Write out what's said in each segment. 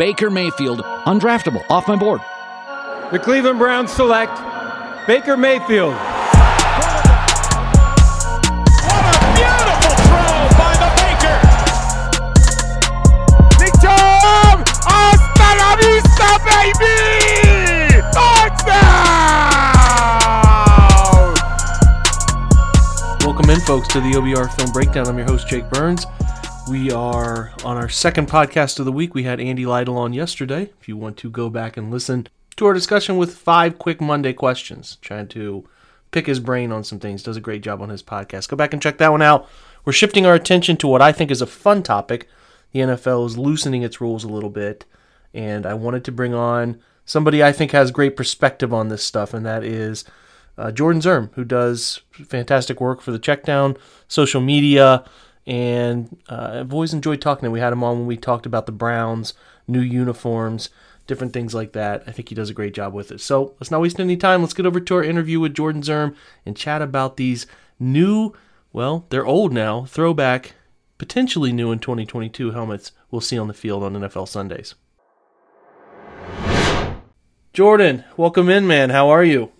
Baker Mayfield, undraftable, off my board. The Cleveland Browns select Baker Mayfield. What a beautiful throw by the Baker. Big time on baby! Touchdown! Welcome in, folks, to the OBR Film Breakdown. I'm your host, Jake Burns. We are on our second podcast of the week. We had Andy Lytle on yesterday. If you want to go back and listen to our discussion with five quick Monday questions, trying to pick his brain on some things, does a great job on his podcast. Go back and check that one out. We're shifting our attention to what I think is a fun topic. The NFL is loosening its rules a little bit, and I wanted to bring on somebody I think has great perspective on this stuff, and that is uh, Jordan Zirm, who does fantastic work for the Checkdown social media. And uh, I've always enjoyed talking to him. We had him on when we talked about the Browns, new uniforms, different things like that. I think he does a great job with it. So let's not waste any time. Let's get over to our interview with Jordan Zirm and chat about these new, well, they're old now, throwback, potentially new in 2022 helmets we'll see on the field on NFL Sundays. Jordan, welcome in, man. How are you?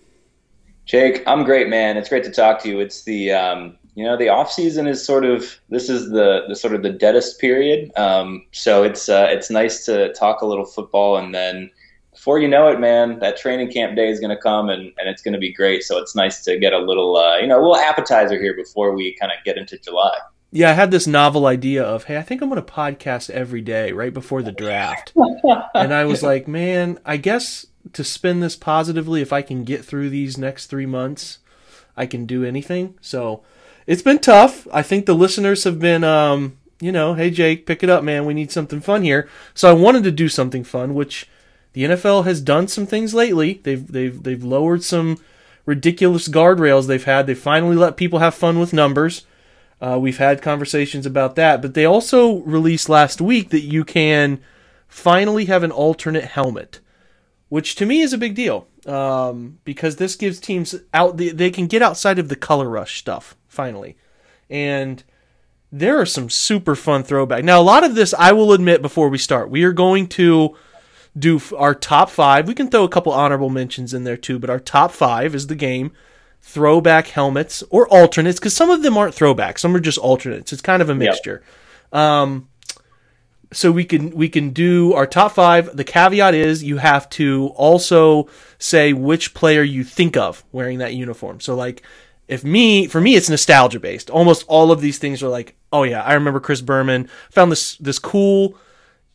Jake, I'm great, man. It's great to talk to you. It's the um, you know the off season is sort of this is the the sort of the deadest period. Um, so it's uh, it's nice to talk a little football, and then before you know it, man, that training camp day is going to come, and, and it's going to be great. So it's nice to get a little uh, you know a little appetizer here before we kind of get into July. Yeah, I had this novel idea of, hey, I think I'm going to podcast every day right before the draft. and I was like, man, I guess to spin this positively, if I can get through these next three months, I can do anything. So it's been tough. I think the listeners have been, um, you know, hey Jake, pick it up, man. We need something fun here. So I wanted to do something fun, which the NFL has done some things lately. They've they've they've lowered some ridiculous guardrails they've had. They finally let people have fun with numbers. Uh, we've had conversations about that, but they also released last week that you can finally have an alternate helmet which to me is a big deal um, because this gives teams out they, they can get outside of the color rush stuff finally, and there are some super fun throwback. Now a lot of this I will admit before we start, we are going to do our top five. We can throw a couple honorable mentions in there too, but our top five is the game throwback helmets or alternates because some of them aren't throwbacks, some are just alternates. It's kind of a mixture. Yep. Um, so we can we can do our top five. The caveat is you have to also say which player you think of wearing that uniform. So like if me for me it's nostalgia based. Almost all of these things are like, oh yeah, I remember Chris Berman. Found this this cool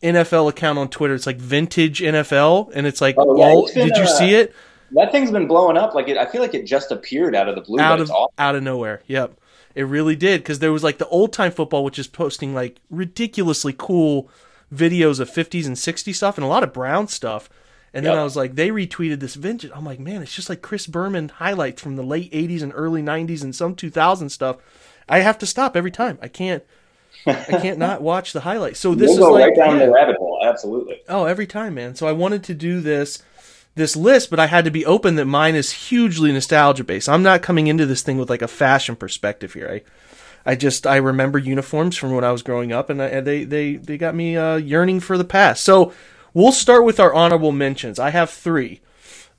NFL account on Twitter. It's like vintage NFL, and it's like, oh, yeah, all, been, did you uh, see it? That thing's been blowing up. Like it, I feel like it just appeared out of the blue. Out of awesome. out of nowhere. Yep. It really did because there was like the old time football, which is posting like ridiculously cool videos of 50s and 60s stuff and a lot of Brown stuff. And then yep. I was like, they retweeted this vintage. I'm like, man, it's just like Chris Berman highlights from the late 80s and early 90s and some 2000 stuff. I have to stop every time. I can't. I can't not watch the highlights. So this we'll is like right down the rabbit hole. Absolutely. Oh, every time, man. So I wanted to do this this list, but I had to be open that mine is hugely nostalgia based. I'm not coming into this thing with like a fashion perspective here. I, I just I remember uniforms from when I was growing up, and, I, and they they they got me uh, yearning for the past. So we'll start with our honorable mentions. I have three.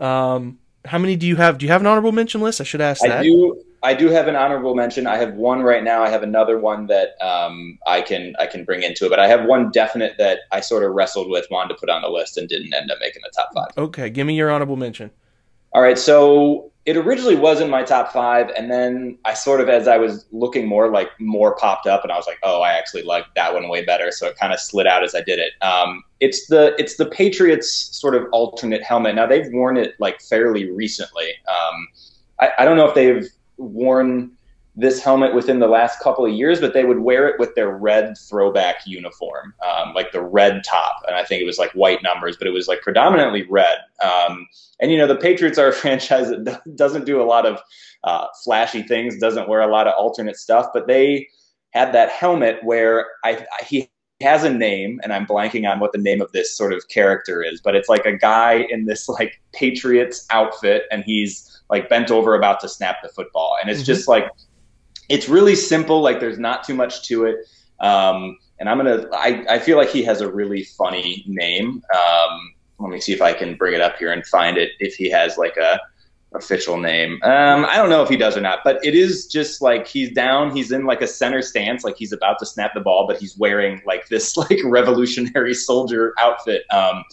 Um, how many do you have? Do you have an honorable mention list? I should ask that. I do. I do have an honorable mention. I have one right now. I have another one that um, I can I can bring into it, but I have one definite that I sort of wrestled with, wanted to put on the list, and didn't end up making the top five. Okay, give me your honorable mention. All right, so it originally was in my top five, and then I sort of, as I was looking more, like more popped up, and I was like, oh, I actually like that one way better. So it kind of slid out as I did it. Um, it's the it's the Patriots sort of alternate helmet. Now they've worn it like fairly recently. Um, I, I don't know if they've worn this helmet within the last couple of years, but they would wear it with their red throwback uniform, um, like the red top. And I think it was like white numbers, but it was like predominantly red. Um, and, you know, the Patriots are a franchise that doesn't do a lot of uh, flashy things, doesn't wear a lot of alternate stuff, but they had that helmet where I, he has a name and I'm blanking on what the name of this sort of character is, but it's like a guy in this like Patriots outfit and he's like bent over about to snap the football. And it's mm-hmm. just like, it's really simple. Like there's not too much to it. Um, and I'm gonna. I, I feel like he has a really funny name. Um, let me see if I can bring it up here and find it. If he has like a official name, um, I don't know if he does or not. But it is just like he's down. He's in like a center stance, like he's about to snap the ball, but he's wearing like this like revolutionary soldier outfit. Um,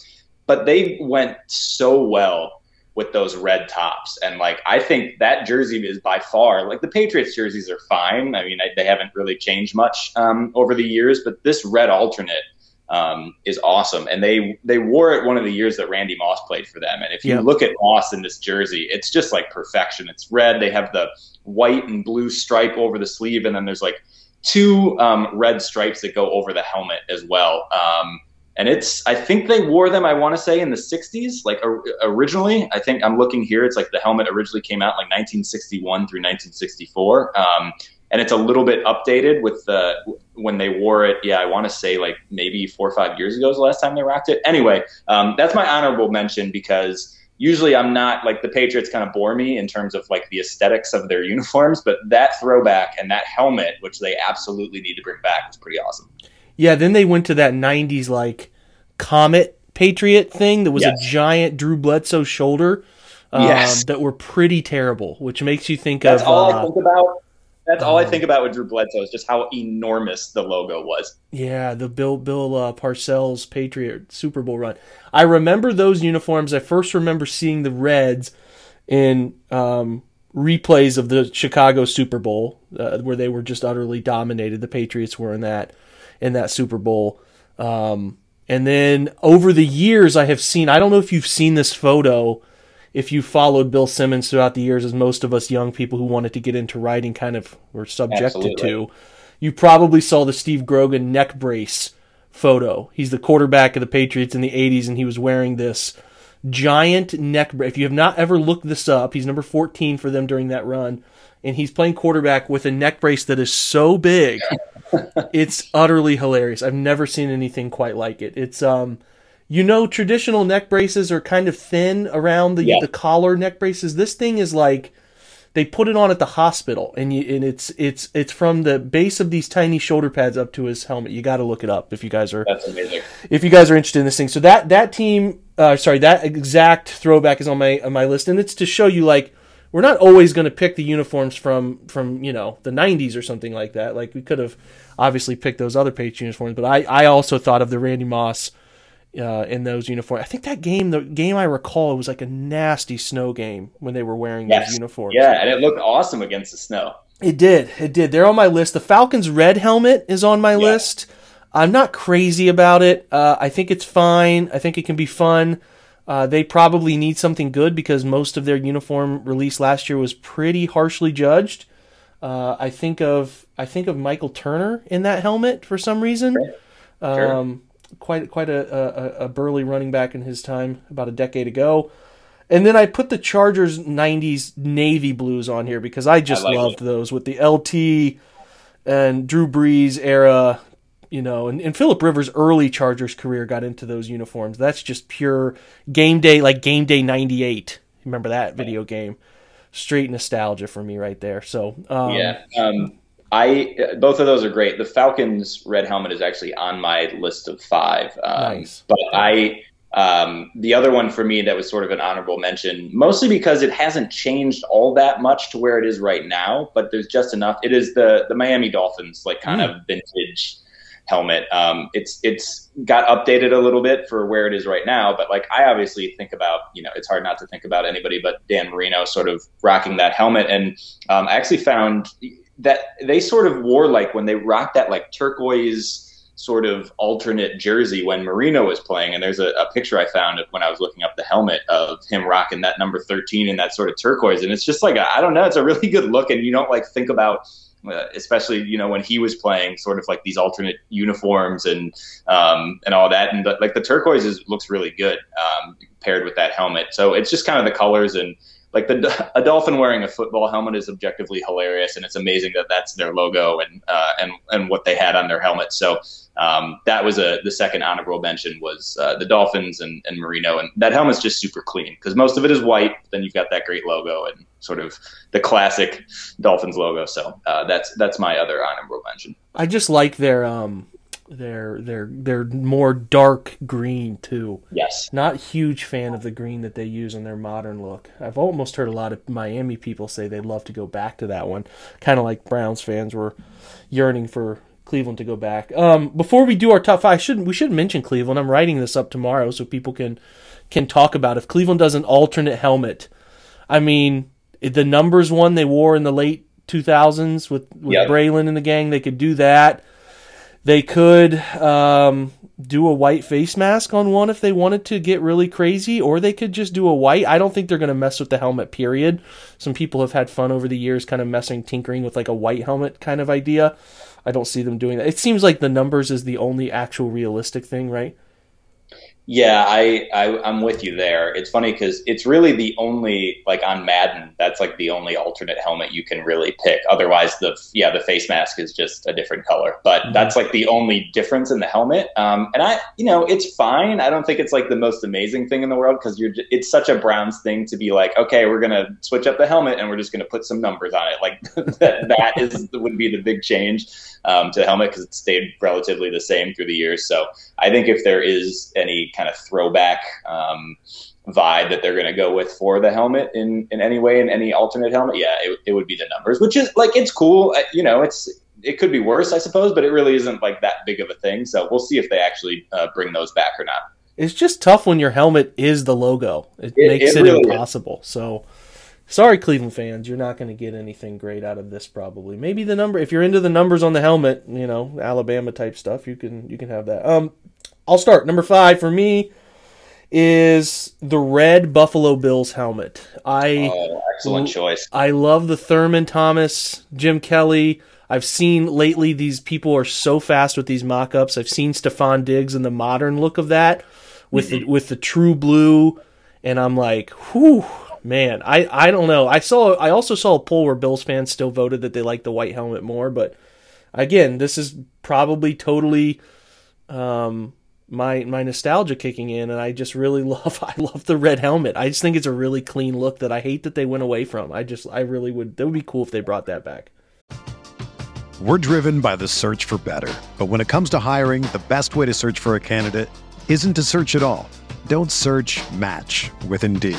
but they went so well with those red tops. And like, I think that jersey is by far like the Patriots jerseys are fine. I mean, I, they haven't really changed much um, over the years, but this red alternate um, is awesome. And they they wore it one of the years that Randy Moss played for them. And if you Yeah. look at Moss in this jersey, it's just like perfection. It's red. They have the white and blue stripe over the sleeve, and then there's like two um, red stripes that go over the helmet as well. Um, and it's I think they wore them. I want to say in the '60s, like or, originally. I think I'm looking here. It's like the helmet originally came out like 1961 through 1964, um, and it's a little bit updated with the when they wore it. Yeah, I want to say like maybe four or five years ago is the last time they rocked it. Anyway, um, that's my honorable mention because usually I'm not like the Patriots kind of bore me in terms of like the aesthetics of their uniforms, but that throwback and that helmet, which they absolutely need to bring back, was pretty awesome. Yeah, then they went to that '90s like Comet Patriot thing that was Yes. a giant Drew Bledsoe shoulder. Um, Yes. that were pretty terrible, which makes you think That's of all I uh, think about. That's all I um, think about with Drew Bledsoe is just how enormous the logo was. Yeah, the Bill Bill uh, Parcells Patriot Super Bowl run. I remember those uniforms. I first remember seeing the Reds in um, replays of the Chicago Super Bowl, uh, where they were just utterly dominated. The Patriots were in that in that Super Bowl. Um, and then over the years, I have seen. I don't know if you've seen this photo. If you followed Bill Simmons throughout the years, as most of us young people who wanted to get into writing kind of were subjected Absolutely. to, you probably saw the Steve Grogan neck brace photo. He's the quarterback of the Patriots in the 80s, and he was wearing this giant neck brace. If you have not ever looked this up, he's number 14 for them during that run, and he's playing quarterback with a neck brace that is so big. it's utterly hilarious. I've never seen anything quite like it. It's um you know traditional neck braces are kind of thin around the Yeah. the collar neck braces. This thing is like they put it on at the hospital and you, and it's it's it's from the base of these tiny shoulder pads up to his helmet. You got to look it up if you guys are That's amazing. if you guys are interested in this thing. So that that team, uh, sorry, that exact throwback is on my on my list, and it's to show you like we're not always going to pick the uniforms from from you know the '90s or something like that. Like we could have obviously picked those other Patriots uniforms, but I I also thought of the Randy Moss. Uh, in those uniforms, I think that game, the game I recall, it was like a nasty snow game when they were wearing Yes. those uniforms. Yeah, and it looked awesome against the snow. It did. It did. They're on my list. The Falcons' red helmet is on my list. I'm not crazy about it. Uh, I think it's fine. I think it can be fun. Uh, they probably need something good because most of their uniform release last year was pretty harshly judged. Uh, I think of I think of Michael Turner in that helmet for some reason. Sure. Um, quite quite a, a, a burly running back in his time about a decade ago. And then I put the Chargers '90s navy blues on here because I just I like loved those with the LT and Drew Brees era, you know, and, and Philip Rivers' early Chargers career got into those uniforms. That's just pure game day, like game day '98. Remember that video game? Straight nostalgia for me right there. So um, yeah. Um, I both of those are great. The Falcons red helmet is actually on my list of five. Um, Nice. But I um, the other one for me that was sort of an honorable mention, mostly because it hasn't changed all that much to where it is right now, but there's just enough. It is the the Miami Dolphins like kind of vintage helmet. Um, it's it's got updated a little bit for where it is right now, but like I obviously think about you know it's hard not to think about anybody but Dan Marino sort of rocking that helmet, and um, I actually found that they sort of wore like when they rocked that like turquoise sort of alternate jersey when Marino was playing. And there's a, a picture I found of when I was looking up the helmet of him rocking that number 13 in that sort of turquoise. And it's just like, I don't know, it's a really good look. And you don't like think about, especially, you know, when he was playing sort of like these alternate uniforms and, um, and all that. And the, like the turquoise is, looks really good, um, paired with that helmet. So it's just kind of the colors and, like the a dolphin wearing a football helmet is objectively hilarious, and it's amazing that that's their logo and uh, and and what they had on their helmet. So um, that was a the second honorable mention was uh, the Dolphins and, and Marino, and that helmet's just super clean because most of it is white. Then you've got that great logo and sort of the classic Dolphins logo. So uh, that's that's my other honorable mention. I just like their um they're they're they're more dark green too. Yes. Not huge fan of the green that they use in their modern look. I've almost heard a lot of Miami people say they'd love to go back to that one. Kind of like Browns fans were yearning for Cleveland to go back. Um, before we do our top five, should we should mention Cleveland. I'm writing this up tomorrow so people can can talk about if Cleveland does an alternate helmet. I mean, the numbers one they wore in the late 2000s with with Yep. Braylon and the gang, they could do that. They could um, do a white face mask on one if they wanted to get really crazy, or they could just do a white. I don't think they're going to mess with the helmet, period. Some people have had fun over the years kind of messing, tinkering with like a white helmet kind of idea. I don't see them doing that. It seems like the numbers is the only actual realistic thing, right? Yeah, I, I I'm with you there. It's funny because it's really the only like on Madden. That's like the only alternate helmet you can really pick. Otherwise, the yeah the face mask is just a different color. But Mhm. that's like the only difference in the helmet. Um, and I you know it's fine. I don't think it's like the most amazing thing in the world because you're it's such a Browns thing to be like okay we're gonna switch up the helmet and we're just gonna put some numbers on it. Like that that is would be the big change um, to the helmet because it stayed relatively the same through the years. So I think if there is any kind of throwback um, vibe that they're going to go with for the helmet in, in any way, in any alternate helmet, yeah, it, it would be the numbers, which is like, it's cool. You know, it's, it could be worse, I suppose, but it really isn't like that big of a thing. So we'll see if they actually uh, bring those back or not. It's just tough when your helmet is the logo. It, It- makes it it, really is. impossible. So, sorry, Cleveland fans, you're not going to get anything great out of this. Probably, maybe the number. If you're into the numbers on the helmet, you know, Alabama type stuff, you can you can have that. Um, I'll start. Number five for me is the red Buffalo Bills helmet. I. Oh, excellent choice. I love the Thurman Thomas, Jim Kelly. I've seen lately these people are so fast with these mock-ups. I've seen Stefon Diggs in the modern look of that with the with the true blue and I'm like, whew, man, I, I don't know. I saw I also saw a poll where Bills fans still voted that they like the white helmet more, but again, this is probably totally um my my nostalgia kicking in and I just really love I love the red helmet. I just think it's a really clean look that I hate that they went away from. I just I really would that would be cool if they brought that back. We're driven by the search for better. But when it comes to hiring, the best way to search for a candidate isn't to search at all. Don't search match with Indeed.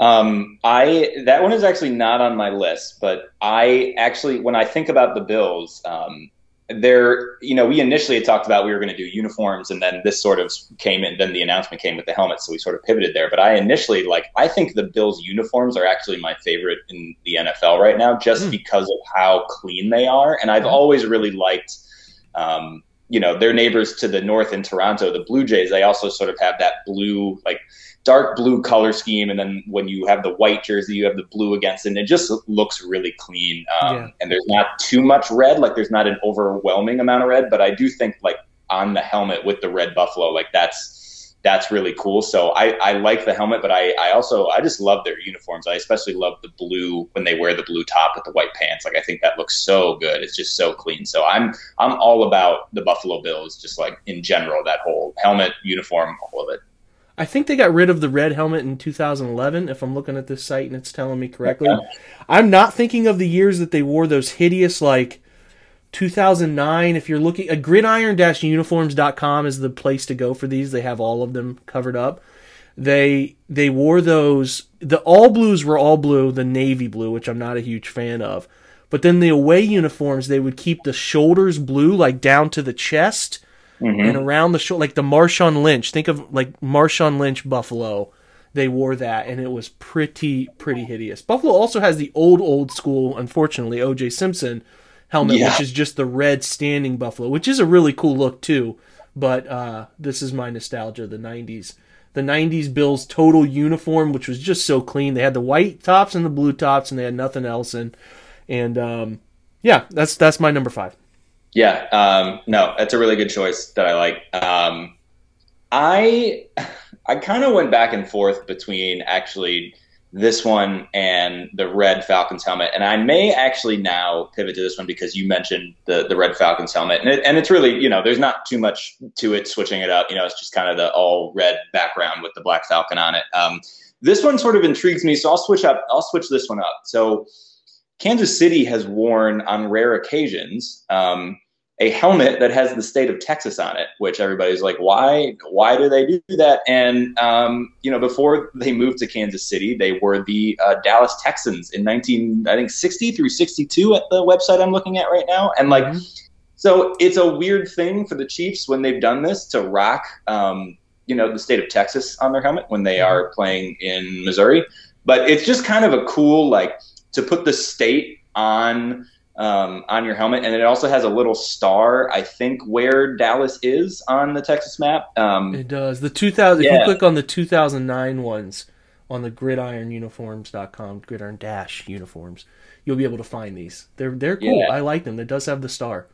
Um, I that one is actually not on my list, but I actually when I think about the Bills, um, there you know we initially had talked about we were going to do uniforms, and then this sort of came in. Then the announcement came with the helmet, so we sort of pivoted there. But I initially like I think the Bills uniforms are actually my favorite in the NFL right now, just Mm. because of how clean they are, and I've always really liked. Um, you know their neighbors to the north in Toronto, the Blue Jays. They also sort of have that blue, like dark blue color scheme, and then when you have the white jersey, you have the blue against it. And it just looks really clean. Um, Yeah. And there's not too much red, like there's not an overwhelming amount of red, but I do think like on the helmet with the red buffalo, like that's that's really cool. So I, I like the helmet, but I, I also I just love their uniforms. I especially love the blue when they wear the blue top with the white pants. Like I think that looks so good. It's just so clean. So I'm I'm all about the Buffalo Bills, just like in general, that whole helmet, uniform, all of it. I think they got rid of the red helmet in 2011, if I'm looking at this site and it's telling me correctly. I'm not thinking of the years that they wore those hideous, like 2009. If you're looking, uh, gridiron-uniforms.com is the place to go for these. They have all of them covered up. They they wore those. The all blues were all blue, the navy blue, which I'm not a huge fan of. But then the away uniforms, they would keep the shoulders blue, like down to the chest Mm-hmm. and around the shoulder, like the Marshawn Lynch. Think of like Marshawn Lynch Buffalo. They wore that, and it was pretty, pretty hideous. Buffalo also has the old, old school, unfortunately, O.J. Simpson helmet, Yeah. which is just the red standing buffalo, which is a really cool look too. But uh, this is my nostalgia, the '90s. The '90s Bills total uniform, which was just so clean. They had the white tops and the blue tops, and they had nothing else. And and um, yeah, that's that's my number five. Yeah, um, no, that's a really good choice that I like. Um, I I kind of went back and forth between actually this one and the red Falcons helmet, and I may actually now pivot to this one because you mentioned the the red Falcons helmet, and it, and it's really you know there's not too much to it switching it up. You know, it's just kind of the all red background with the black Falcon on it. Um, this one sort of intrigues me, so I'll switch up. I'll switch this one up. So. Kansas City has worn on rare occasions um, a helmet that has the state of Texas on it, which everybody's like, why? Why do they do that? And um, you know, before they moved to Kansas City, they were the uh, Dallas Texans in 19, I think, 60 through 62 at the website I'm looking at right now, and like. So it's a weird thing for the Chiefs when they've done this to rock, um, you know, the state of Texas on their helmet when they are playing in Missouri. But it's just kind of a cool, like, to put the state on um, on your helmet, and it also has a little star, I think, where Dallas is on the Texas map. Um, It does. The 2000 if you click on the 2009 ones on the gridironuniforms.com, gridiron dash uniforms, you'll be able to find these. They're they're cool. Yeah. I like them. It does have the star.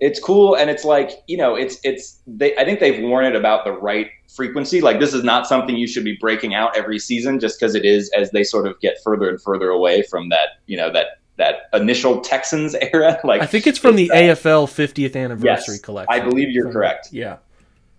it's cool and it's like you know it's it's they i think they've worn it about the right frequency like this is not something you should be breaking out every season just because it is as they sort of get further and further away from that you know that that initial texans era like I think it's from the uh, AFL 50th anniversary Yes, collection. I believe you're correct. Yeah.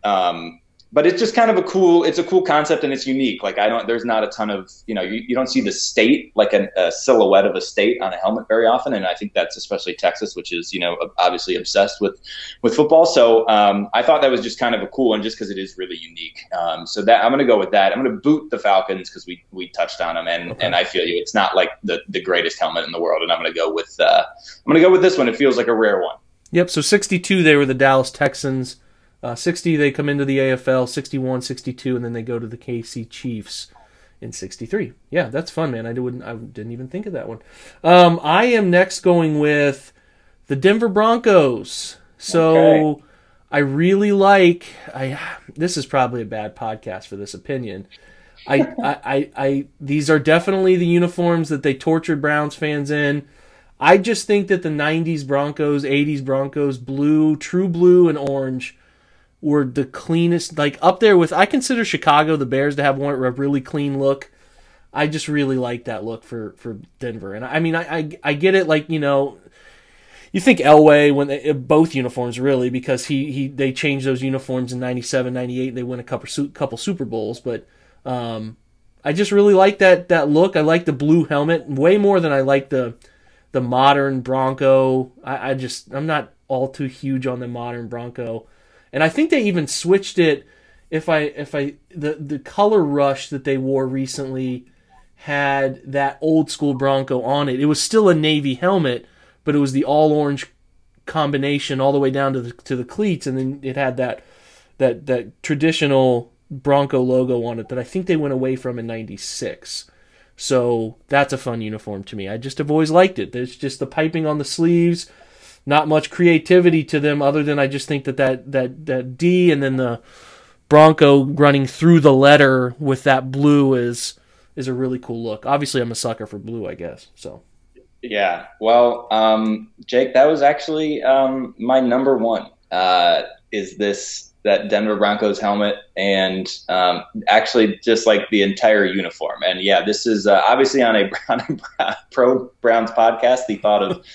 um but it's just kind of a cool it's a cool concept and it's unique. Like i don't there's not a ton of you know you, you don't see the state like an, a silhouette of a state on a helmet very often. And i think that's especially texas which is you know obviously obsessed with with football. So um, i thought that was just kind of a cool one just because it is really unique. Um, so that i'm going to go with that. I'm going to boot the falcons because we we touched on them and Okay. and i feel you. It's not like the the greatest helmet in the world. And i'm going to go with uh, i'm going to go with this one. It feels like a rare one. Yep. So 62 they were the Dallas Texans. Uh, 60 they come into the AFL. 61, 62, and then they go to the KC Chiefs in 63. Yeah, that's fun, man. I didn't I didn't even think of that one. Um, I am next going with the Denver Broncos. So Okay. I really like I this is probably a bad podcast for this opinion. I, I, I, I these are definitely the uniforms that they tortured Browns fans in. I just think that the 90s Broncos, 80s Broncos, blue, true blue, and orange were the cleanest. Like up there with, I consider Chicago, the Bears, to have one a really clean look. I just really like that look for, for Denver. And I mean, I, I, I get it. Like, you know, you think Elway when they, both uniforms really because he, he they changed those uniforms in 97 98 they win a couple couple super bowls but um, I just really like that that look I like the blue helmet way more than I like the the modern Bronco I, I just I'm not all too huge on the modern Bronco and I think they even switched it if I if I the the color rush that they wore recently had that old school Bronco on it it was still a navy helmet but it was the all orange combination all the way down to the to the cleats, and then it had that that that traditional Bronco logo on it that I think they went away from in '96. So that's a fun uniform to me. I just have always liked it. There's just the piping on the sleeves, not much creativity to them other than I just think that that that that D and then the Bronco running through the letter with that blue is is a really cool look. Obviously, I'm a sucker for blue, I guess. So Yeah. Well, um, Jake, that was actually um, my number one. Uh, is this that Denver Broncos helmet and um, actually just like the entire uniform? And yeah, this is uh, obviously on a Brown, Pro Browns podcast. The thought of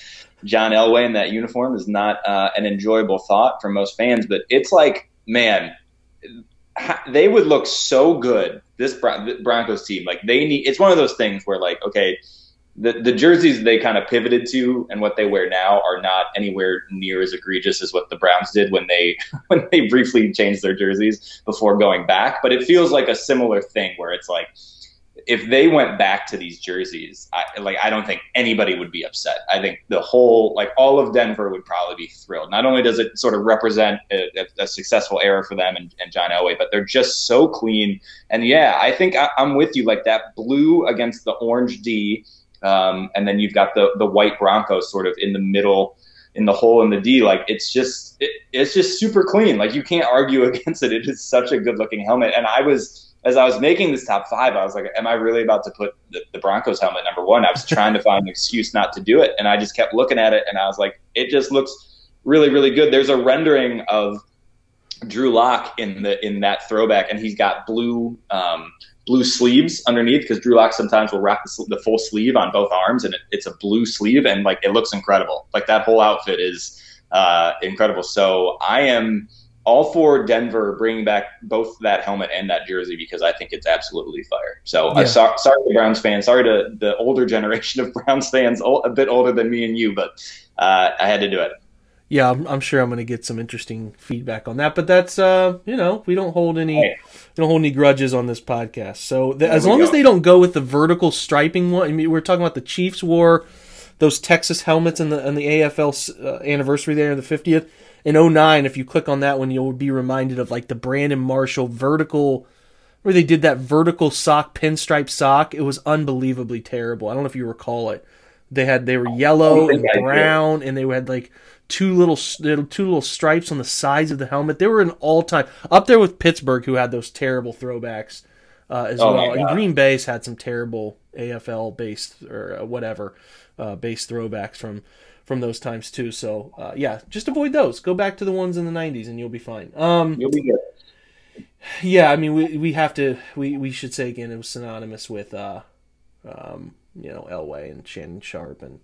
John Elway in that uniform is not uh, an enjoyable thought for most fans, but it's like, man, they would look so good. This Bron- Broncos team, like they need. It's one of those things where, like, okay, the the jerseys they kind of pivoted to and what they wear now are not anywhere near as egregious as what the Browns did when they when they briefly changed their jerseys before going back. But it feels like a similar thing where it's like. If they went back to these jerseys, I, like I don't think anybody would be upset. I think the whole, like all of Denver would probably be thrilled. Not only does it sort of represent a, a, successful era for them and, and, John Elway, but they're just so clean. And yeah, I think I, am with you. Like that blue against the orange D, um, and then you've got the the white Broncos sort of in the middle in the hole in the D. Like it's just it, it's just super clean. Like you can't argue against it. It is such a good looking helmet. And I was as I was making this top five, I was like, am I really about to put the, the Broncos helmet number one? I was trying to find an excuse not to do it. And I just kept looking at it and I was like, it just looks really, really good. There's a rendering of Drew Lock in the in that throwback, and he's got blue um, blue sleeves underneath because Drew Lock sometimes will wrap the, the, full sleeve on both arms, and it, it's a blue sleeve, and like it looks incredible. Like that whole outfit is uh, incredible. So I am all for Denver bringing back both that helmet and that jersey because I think it's absolutely fire. So yeah. I'm so, sorry to Browns fans, sorry to the older generation of Browns fans, a bit older than me and you, but uh, I had to do it. Yeah, I'm, I'm sure I'm going to get some interesting feedback on that, but that's uh, you know, we don't hold any hey. don't hold any grudges on this podcast. So the, as long go. as they don't go with the vertical striping one, I mean, we're talking about the Chiefs wore those Texas helmets in the in the AFL uh, anniversary there in the 50th in 09, if you click on that one, you'll be reminded of like the Brandon Marshall vertical, where they did that vertical sock, pinstripe sock. It was unbelievably terrible. I don't know if you recall it. They had they were yellow and brown, and they had like two little two little stripes on the sides of the helmet. They were an all time up there with Pittsburgh, who had those terrible throwbacks uh, as oh well. And Green Bay's had some terrible AFL based or uh, whatever uh, based throwbacks from from those times too. So uh, yeah, just avoid those. Go back to the ones in the '90s, and you'll be fine. Um, you'll be good. Yeah, I mean, we we have to we we should say again it was synonymous with uh, um, you know, Elway and Shannon Sharpe and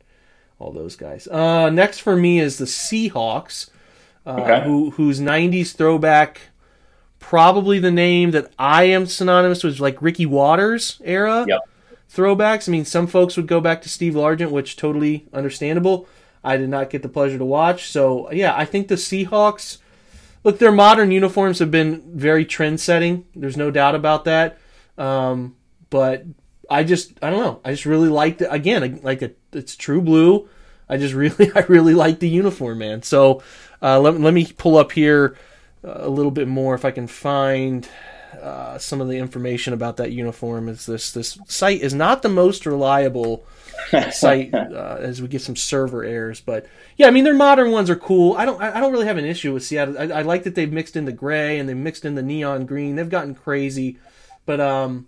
all those guys. Uh, next for me is the Seahawks, uh, okay. who whose '90s throwback probably the name that I am synonymous with, like Ricky Watters era. Yep. Throwbacks. I mean, some folks would go back to Steve Largent, which totally understandable. I did not get the pleasure to watch. So yeah, I think the Seahawks. Look, their modern uniforms have been very trend setting. There's no doubt about that. Um, but I just I don't know. I just really liked it. Again, like it, it's true blue. I just really I really like the uniform, man. So uh, let let me pull up here a little bit more if I can find uh, some of the information about that uniform. Is this this site is not the most reliable site uh, as we get some server errors. But yeah, I mean their modern ones are cool. I don't I don't really have an issue with Seattle. I, I like that they've mixed in the gray and they mixed in the neon green. They've gotten crazy, but um,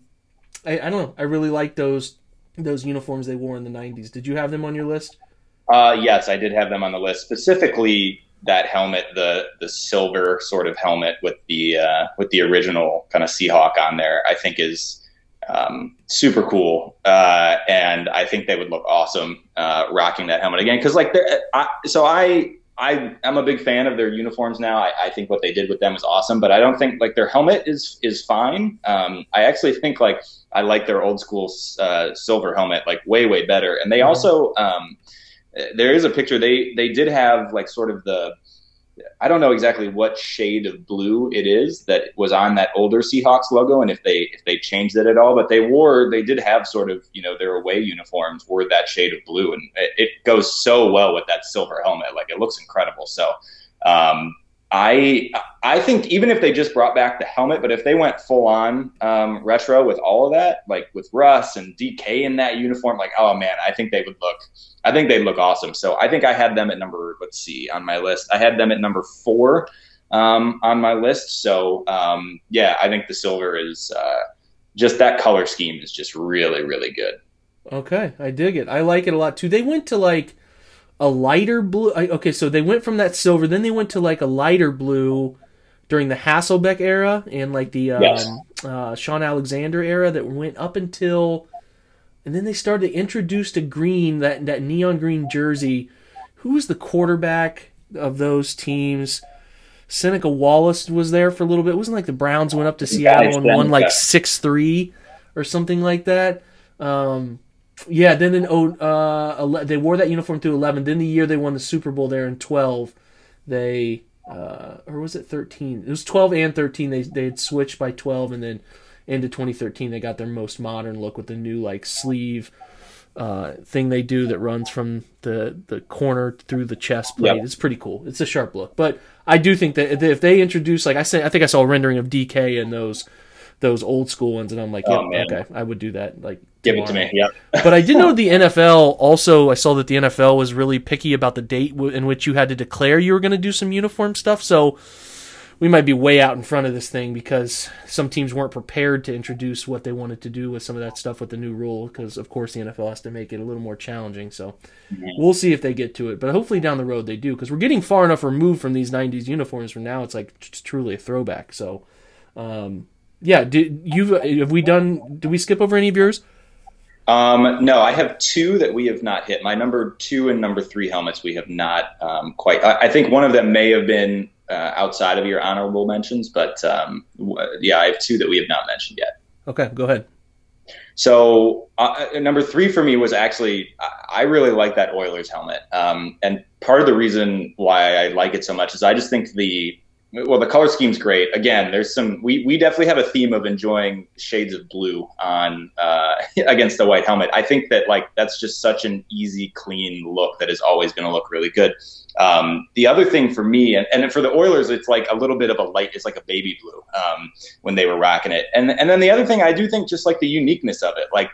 I, I don't know. I really like those those uniforms they wore in the '90s. Did you have them on your list? Uh, yes, I did have them on the list. Specifically, that helmet, the the silver sort of helmet with the uh, with the original kind of Seahawk on there, I think is um, super cool, uh, and I think they would look awesome uh, rocking that helmet again. Because like, I, so I I am a big fan of their uniforms now. I, I, think what they did with them is awesome, but I don't think like their helmet is is fine. Um, I actually think like I like their old school uh, silver helmet like way way better. And they mm-hmm. also um, there is a picture they they did have like sort of the I don't know exactly what shade of blue it is that was on that older Seahawks logo, and if they if they changed it at all. But they wore they did have sort of you know their away uniforms were that shade of blue, and it, it goes so well with that silver helmet. Like it looks incredible. So um, I I think even if they just brought back the helmet, but if they went full on um, retro with all of that, like with Russ and DK in that uniform, like oh man, I think they would look. I think they'd look awesome. So I think I had them at number. Let's see on my list. I had them at number four um, on my list. So um, yeah, I think the silver is uh, just that color scheme is just really really good. Okay, I dig it. I like it a lot too. They went to like a lighter blue. Okay, so they went from that silver, then they went to like a lighter blue during the Hasselbeck era and like the um, yes. uh, Shaun Alexander era that went up until, and then they started to introduce to green that that neon green jersey. Who was the quarterback of those teams? Seneca Wallace was there for a little bit. It wasn't like the Browns went up to Seattle and won like six three or something like that. Um, yeah, then in oh, uh, they wore that uniform through eleven. Then the year they won the Super Bowl there in twelve, they uh, or was it thirteen? It was twelve and thirteen. They they had switched by twelve, and then into 2013 they got their most modern look with the new like sleeve uh, thing they do that runs from the the corner through the chest plate. Yep. It's pretty cool. It's a sharp look, but I do think that if they introduce like I said, I think I saw a rendering of DK and those those old school ones, and I'm like, Oh, yeah, man. okay, I would do that. Like, Give it to me. Yep. but I did know the NFL also. I saw that the NFL was really picky about the date w- in which you had to declare you were going to do some uniform stuff. So we might be way out in front of this thing because some teams weren't prepared to introduce what they wanted to do with some of that stuff with the new rule. Because of course the NFL has to make it a little more challenging. So we'll see if they get to it. But hopefully down the road they do because we're getting far enough removed from these '90s uniforms. For now, it's like it's truly a throwback. So. Um, yeah, did you have we done? Did we skip over any of yours? Um, no, I have two that we have not hit. My number two and number three helmets we have not um, quite. I, I think one of them may have been uh, outside of your honorable mentions, but um, w- yeah, I have two that we have not mentioned yet. Okay, go ahead. So uh, number three for me was actually I- I really like that Oilers helmet, um, and part of the reason why I like it so much is I just think the well the color scheme's great. Again, there's some we we definitely have a theme of enjoying shades of blue on uh, against the white helmet. I think that like that's just such an easy, clean look that is always going to look really good. Um, the other thing for me, and, and for the Oilers, it's like a little bit of a light. It's like a baby blue um, when they were rocking it. And and then the other thing, I do think just like the uniqueness of it, like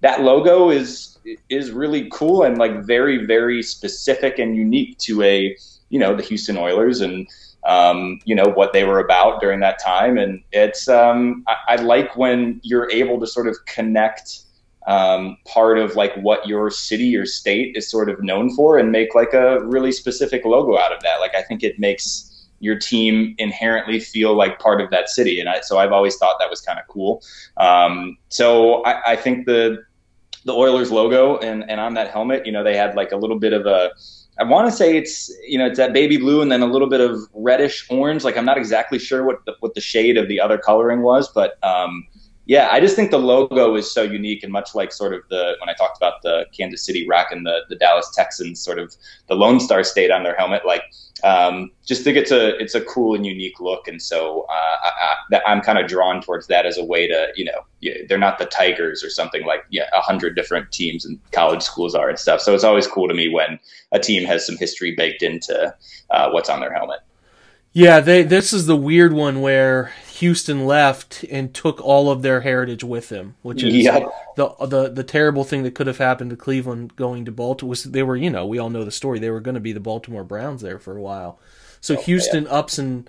that logo is is really cool and like very very specific and unique to a you know the Houston Oilers and um, you know what they were about during that time. And it's um, I, I like when you're able to sort of connect um, part of like what your city or state is sort of known for and make like a really specific logo out of that. Like I think it makes your team inherently feel like part of that city. And I, so I've always thought that was kind of cool. Um, so I, I think the the Oilers logo and, and on that helmet, you know, they had like a little bit of a I want to say it's you know it's that baby blue and then a little bit of reddish orange. Like I'm not exactly sure what the, what the shade of the other coloring was, but um, yeah, I just think the logo is so unique and much like sort of the when I talked about the Kansas City Rock and the the Dallas Texans sort of the Lone Star State on their helmet. Like um, just think it's a it's a cool and unique look, and so uh, I, I, I'm kind of drawn towards that as a way to you know they're not the Tigers or something like yeah a hundred different teams and college schools are and stuff. So it's always cool to me when a team has some history baked into uh, what's on their helmet. Yeah, they this is the weird one where Houston left and took all of their heritage with them, which is Yep. the the the terrible thing that could have happened to Cleveland going to Baltimore was they were, you know, we all know the story. They were going to be the Baltimore Browns there for a while. So Houston ups and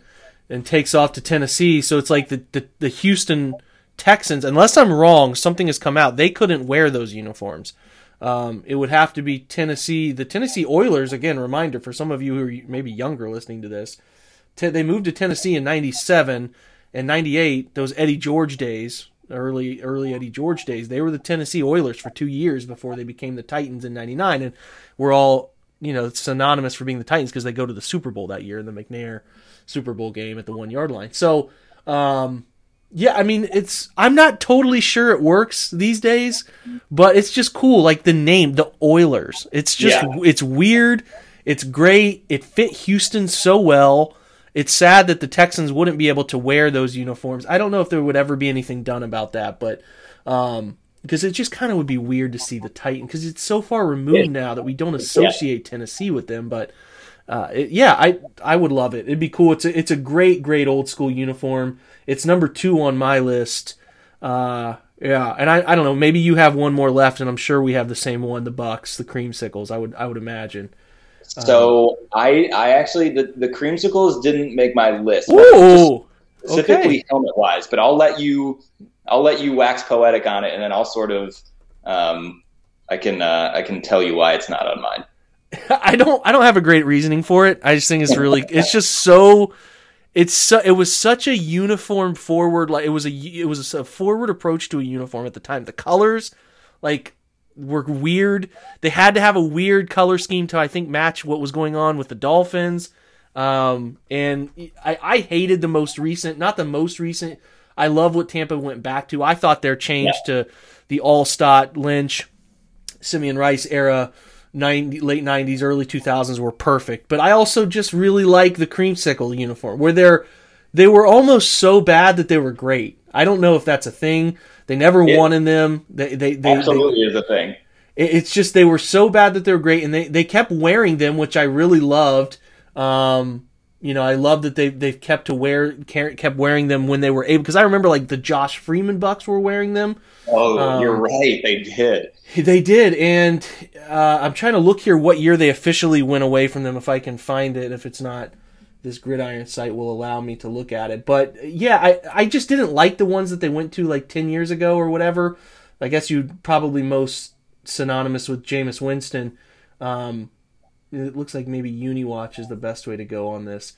and takes off to Tennessee. So it's like the, the the Houston Texans, unless I'm wrong, something has come out. They couldn't wear those uniforms. Um, it would have to be Tennessee. The Tennessee Oilers, again, reminder for some of you who are maybe younger listening to this, they moved to Tennessee in '97 and '98. Those Eddie George days, early early Eddie George days, they were the Tennessee Oilers for two years before they became the Titans in '99, and we're all you know synonymous for being the Titans because they go to the Super Bowl that year in the McNair Super Bowl game at the one yard line. So. Um, yeah, I mean, it's. I'm not totally sure it works these days, but it's just cool. Like the name, the Oilers. It's just. Yeah. It's weird. It's great. It fit Houston so well. It's sad that the Texans wouldn't be able to wear those uniforms. I don't know if there would ever be anything done about that, but um, because it just kind of would be weird to see the Titan because it's so far removed now that we don't associate Tennessee with them. But uh, it, yeah, I I would love it. It'd be cool. It's a, it's a great great old school uniform. It's number two on my list. Uh, yeah, and I, I don't know. Maybe you have one more left, and I'm sure we have the same one. The Bucks, the creamsicles. I would I would imagine. So I I actually the, the creamsicles didn't make my list. Ooh, specifically okay. helmet wise, but I'll let you I'll let you wax poetic on it, and then I'll sort of um, I can uh, I can tell you why it's not on mine. I don't I don't have a great reasoning for it. I just think it's really it's just so it's so it was such a uniform forward like it was a it was a forward approach to a uniform at the time. The colors like were weird. They had to have a weird color scheme to I think match what was going on with the Dolphins. Um, and I, I hated the most recent, not the most recent. I love what Tampa went back to. I thought their change to the Alstott Lynch, Simeon Rice era 90, late 90s, early 2000s were perfect. But I also just really like the creamsicle uniform where they're they were almost so bad that they were great. I don't know if that's a thing. They never It- won in them. They they, they, Absolutely is a thing. it- it's just they were so bad that they were great, and they they kept wearing them, which I really loved. Um, you know, I love that they they've kept to wear kept wearing them when they were able. Because I remember like the Josh Freeman Bucks were wearing them. Oh, Um, you're right. They did. They did, and uh, I'm trying to look here what year they officially went away from them. If I can find it, if it's not this gridiron site will allow me to look at it. But yeah, I I just didn't like the ones that they went to like ten years ago or whatever. I guess you probably most synonymous with Jameis Winston. Um, it looks like maybe Uniwatch is the best way to go on this.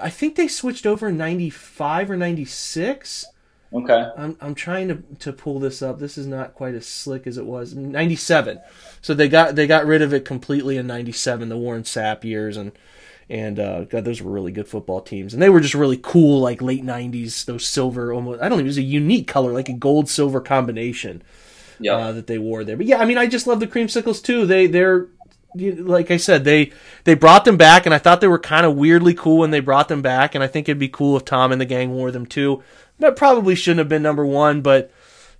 I think they switched over in '95 or '96. Okay. I'm I'm trying to to pull this up. This is not quite as slick as it was. 97. So they got they got rid of it completely in 97, the Warren Sapp years and and uh, God, those were really good football teams, and they were just really cool, like late '90s. Those silver, almost I don't know, it was a unique color, like a gold silver combination Yeah. uh, that they wore there. But yeah, I mean, I just love the creamsicles too. They they're like I said, they they brought them back, and I thought they were kind of weirdly cool when they brought them back. And I think it'd be cool if Tom and the gang wore them too. That probably shouldn't have been number one, but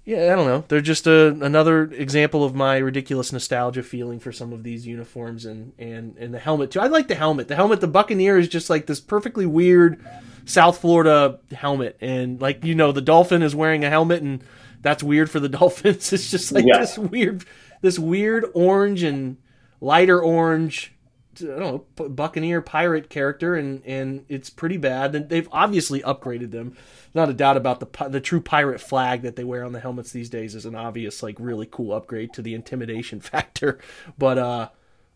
yeah, I don't know. They're just a, another example of my ridiculous nostalgia feeling for some of these uniforms and, and, and the helmet too. I like the helmet. The helmet, the Buccaneer is just like this perfectly weird South Florida helmet, and like you know, the Dolphin is wearing a helmet, and that's weird for the Dolphins. It's just like Yeah. this weird, this weird orange and lighter orange. I don't know, Buccaneer pirate character, and and it's pretty bad. And they've obviously upgraded them. Not a doubt about the the true pirate flag that they wear on the helmets these days is an obvious, like, really cool upgrade to the intimidation factor. But uh,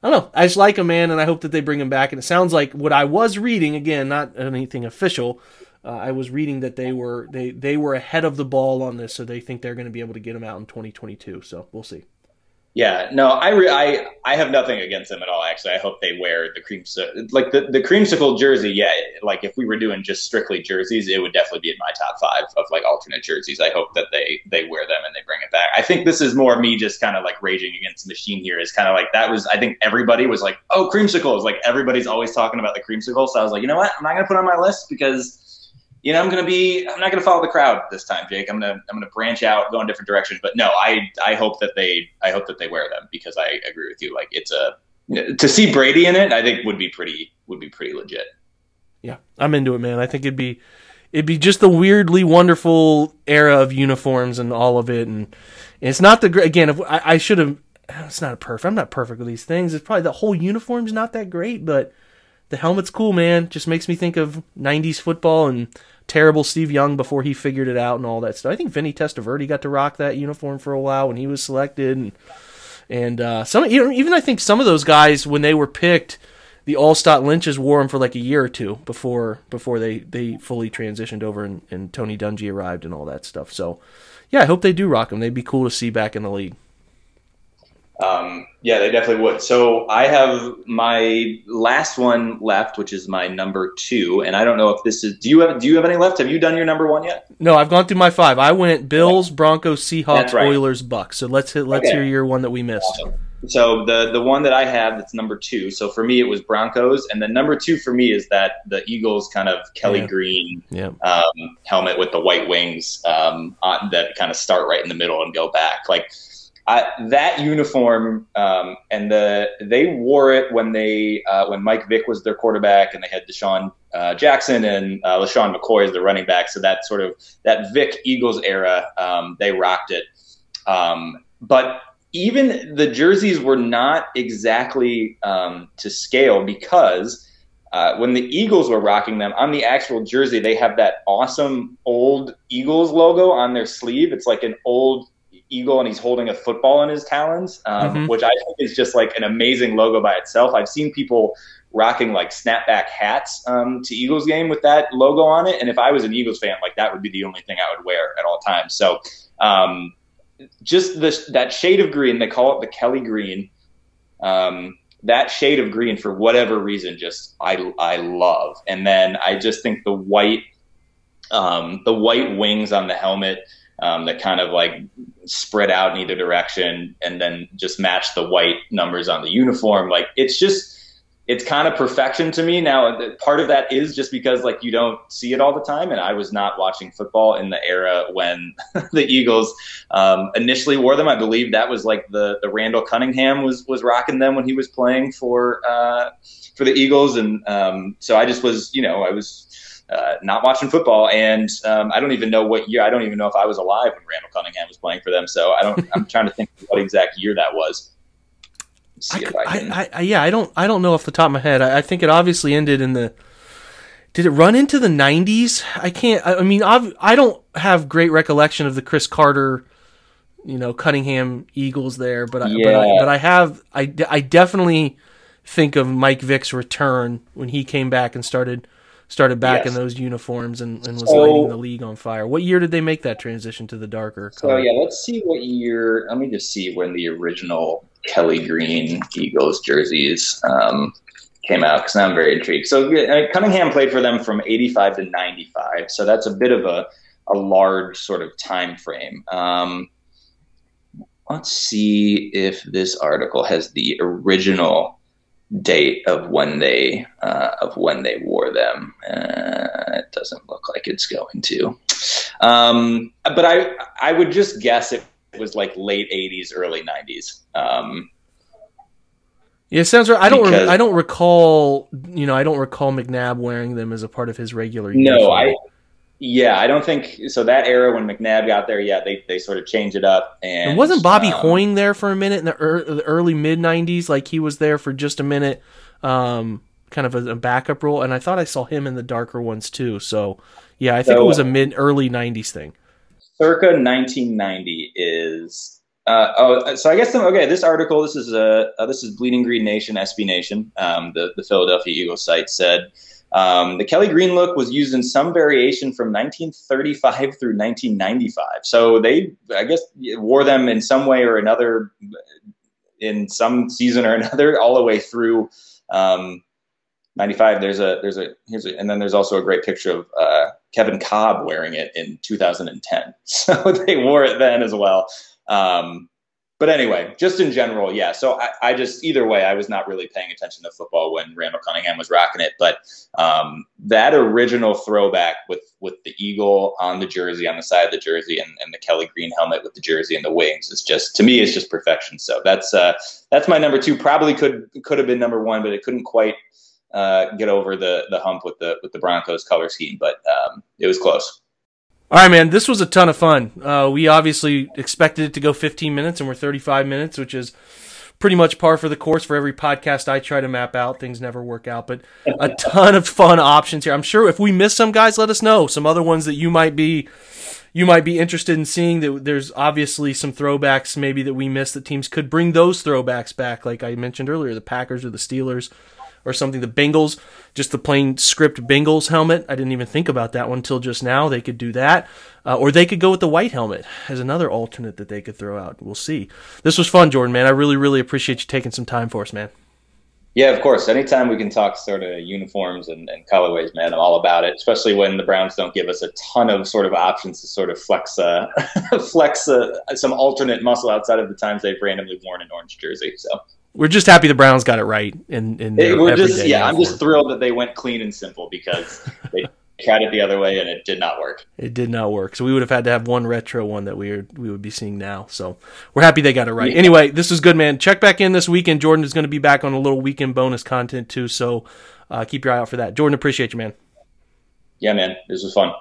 I don't know. I just like them, man, and I hope that they bring him back. And it sounds like what I was reading again, not anything official. Uh, I was reading that they were they they were ahead of the ball on this, so they think they're going to be able to get him out in 2022. So we'll see. Yeah, no, I, re- I I have nothing against them at all. Actually, I hope they wear the cream like the the creamsicle jersey. Yeah, like if we were doing just strictly jerseys, it would definitely be in my top five of like alternate jerseys. I hope that they they wear them and they bring it back. I think this is more me just kind of like raging against the machine here. Is kind of like that was I think everybody was like, oh, creamsicles. Like everybody's always talking about the creamsicle. So I was like, you know what? I'm not gonna put on my list because you know, I'm gonna be I'm not gonna follow the crowd this time, Jake. I'm gonna I'm gonna branch out, go in different directions. But no, I I hope that they I hope that they wear them because I agree with you. Like it's a to see Brady in it, I think would be pretty would be pretty legit. Yeah, I'm into it, man. I think it'd be it'd be just the weirdly wonderful era of uniforms and all of it. And it's not the again. If I, I should have, it's not a perfect. I'm not perfect with these things. It's probably the whole uniform's not that great, but the helmet's cool, man. Just makes me think of '90s football and terrible Steve Young before he figured it out and all that stuff. I think Vinny Testaverde got to rock that uniform for a while when he was selected, and and uh, some even I think some of those guys when they were picked the Alstott Lynches wore them for like a year or two before before they, they fully transitioned over and, and Tony Dungy arrived and all that stuff. So, yeah, I hope they do rock them. They'd be cool to see back in the league. Um, yeah, they definitely would. So I have my last one left, which is my number two, and I don't know if this is. Do you have Do you have any left? Have you done your number one yet? No, I've gone through my five. I went Bills, Broncos, Seahawks, right. Oilers, Bucks. So let's hit, let's Okay. hear your one that we missed. Awesome. So the the one that I have that's number two. So for me, it was Broncos, and then number two for me is that the Eagles kind of Kelly Yeah. Green Yeah, um, helmet with the white wings um, on, that kind of start right in the middle and go back. Like I, that uniform, um, and the they wore it when they uh, when Mike Vick was their quarterback, and they had DeSean uh, Jackson and uh, LeSean McCoy as the running back. So that sort of that Vick Eagles era, um, they rocked it. Um, but even the jerseys were not exactly um, to scale because uh, when the Eagles were rocking them on the actual jersey, they have that awesome old Eagles logo on their sleeve. It's like an old eagle, and he's holding a football in his talons, um, Mhm. which I think is just like an amazing logo by itself. I've seen people rocking like snapback hats um, to Eagles game with that logo on it, and if I was an Eagles fan, like that would be the only thing I would wear at all times. So. Um, just this that shade of green they call it the kelly green um, that shade of green for whatever reason just i i love and then i just think the white um, the white wings on the helmet um, that kind of like spread out in either direction and then just match the white numbers on the uniform like it's just it's kind of perfection to me now. Part of that is just because like you don't see it all the time, and I was not watching football in the era when the Eagles um, initially wore them. I believe that was like the the Randall Cunningham was was rocking them when he was playing for uh, for the Eagles, and um, so I just was you know I was. Uh, not watching football, and um, I don't even know what year. I don't even know if I was alive when Randall Cunningham was playing for them. So I don't. I'm trying to think what exact year that was see I, if I can. I, I, yeah, I don't. I don't know off the top of my head. I, I, think it obviously ended in the. Did it run into the '90s? I can't. I, mean, I've, I don't have great recollection of the Cris Carter, you know, Cunningham Eagles there, but I, yeah. but I, but I have. I, I definitely think of Mike Vick's return when he came back and started started back yes. in those uniforms and, and was so, lighting the league on fire. What year did they make that transition to the darker color? So yeah, let's see what year. Let me just see when the original Kelly Green Eagles jerseys um, came out because I'm very intrigued. So uh, Cunningham played for them from 85 to 95, so that's a bit of a, a large sort of time frame. Um, let's see if this article has the original date of when they uh, of when they wore them. Uh, it doesn't look like it's going to. Um, but I I would just guess it was like late 80s, early 90s. Um, yeah, it sounds right. I don't. Because, re- I don't recall. You know, I don't recall McNabb wearing them as a part of his regular. No, uniform. I. Yeah, I don't think so. That era when McNabb got there, yeah, they, they sort of changed it up. And, and wasn't Bobby um, Hoying there for a minute in the, er, the early mid '90s? Like he was there for just a minute, um, kind of a, a, backup role. And I thought I saw him in the darker ones too. So yeah, I think so, it was a mid early '90s thing circa 1990 is uh, oh so I guess okay this article this is a uh, this is Bleeding Green Nation SB Nation um, the the Philadelphia Eagles site said um, the Kelly Green look was used in some variation from 1935 through 1995 so they I guess wore them in some way or another in some season or another all the way through um, 95 there's a there's a here's a, and then there's also a great picture of uh, Kevin Kolb wearing it in 2010 so they wore it then as well. Um, but anyway just in general yeah. So I, I, just either way i was not really paying attention to football when randall cunningham was rocking it. But um, that original throwback with with the eagle on the jersey on the side of the jersey and, and the kelly green helmet with the jersey and the wings is just to me is just perfection. So that's uh, that's my number two. Probably could could have been number one but it couldn't quite uh, get over the the hump with the with the Broncos color scheme, but um, it was close. All right, man. This was a ton of fun. Uh, we obviously expected it to go 15 minutes, and we're 35 minutes, which is pretty much par for the course for every podcast I try to map out. Things never work out, but a ton of fun options here. I'm sure if we miss some guys, let us know. Some other ones that you might be you might be interested in seeing that there's obviously some throwbacks maybe that we missed that teams could bring those throwbacks back like I mentioned earlier the Packers or the Steelers or something. The Bengals, just the plain script Bengals helmet. I didn't even think about that one until just now. They could do that. Uh, or they could go with the white helmet as another alternate that they could throw out. We'll see. This was fun, Jordan, man. I really, really appreciate you taking some time for us, man. Yeah, of course. Anytime we can talk sort of uniforms and, and colorways, man, I'm all about it. Especially when the Browns don't give us a ton of sort of options to sort of flex, uh, flex uh, some alternate muscle outside of the times they've randomly worn an orange jersey. So we're just happy the Browns got it right. In in we're just yeah, I'm just thrilled that they went clean and simple because they tried it the other way and it did not work. It did not work. So we would have had to have one retro one that we are, we would be seeing now. So we're happy they got it right. Yeah. Anyway, this is good, man. Check back in this weekend. Jordan is going to be back on a little weekend bonus content too. So uh, keep your eye out for that. Jordan, appreciate you, man. Yeah, man. This was fun.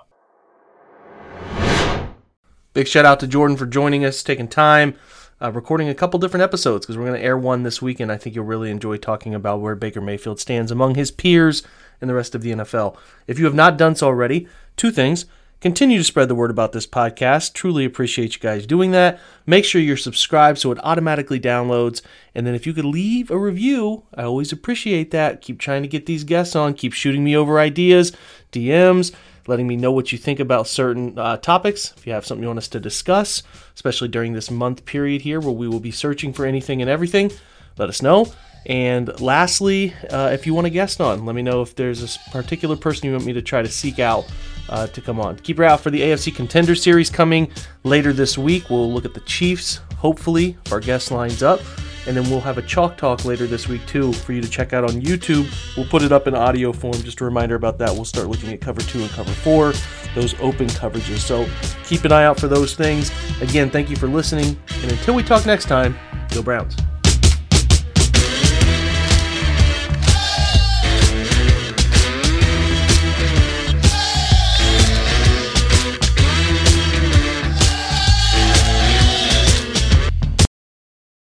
Big shout out to Jordan for joining us, taking time uh, recording a couple different episodes because we're going to air one this weekend. I think you'll really enjoy talking about where Baker Mayfield stands among his peers and the rest of the NFL. If you have not done so already, two things. Continue to spread the word about this podcast. Truly appreciate you guys doing that. Make sure you're subscribed so it automatically downloads. And then if you could leave a review, I always appreciate that. Keep trying to get these guests on. Keep shooting me over ideas, DMs letting me know what you think about certain uh, topics. If you have something you want us to discuss, especially during this month period here where we will be searching for anything and everything, let us know. And lastly, uh, if you want a guest on, let me know if there's a particular person you want me to try to seek out uh, to come on. Keep your eye out for the AFC Contender Series coming later this week. We'll look at the Chiefs, hopefully, if our guest lines up. And then we'll have a chalk talk later this week too for you to check out on YouTube. We'll put it up in audio form. Just a reminder about that. We'll start looking at cover two and cover four, those open coverages. So keep an eye out for those things. Again, thank you for listening. And until we talk next time, go Browns.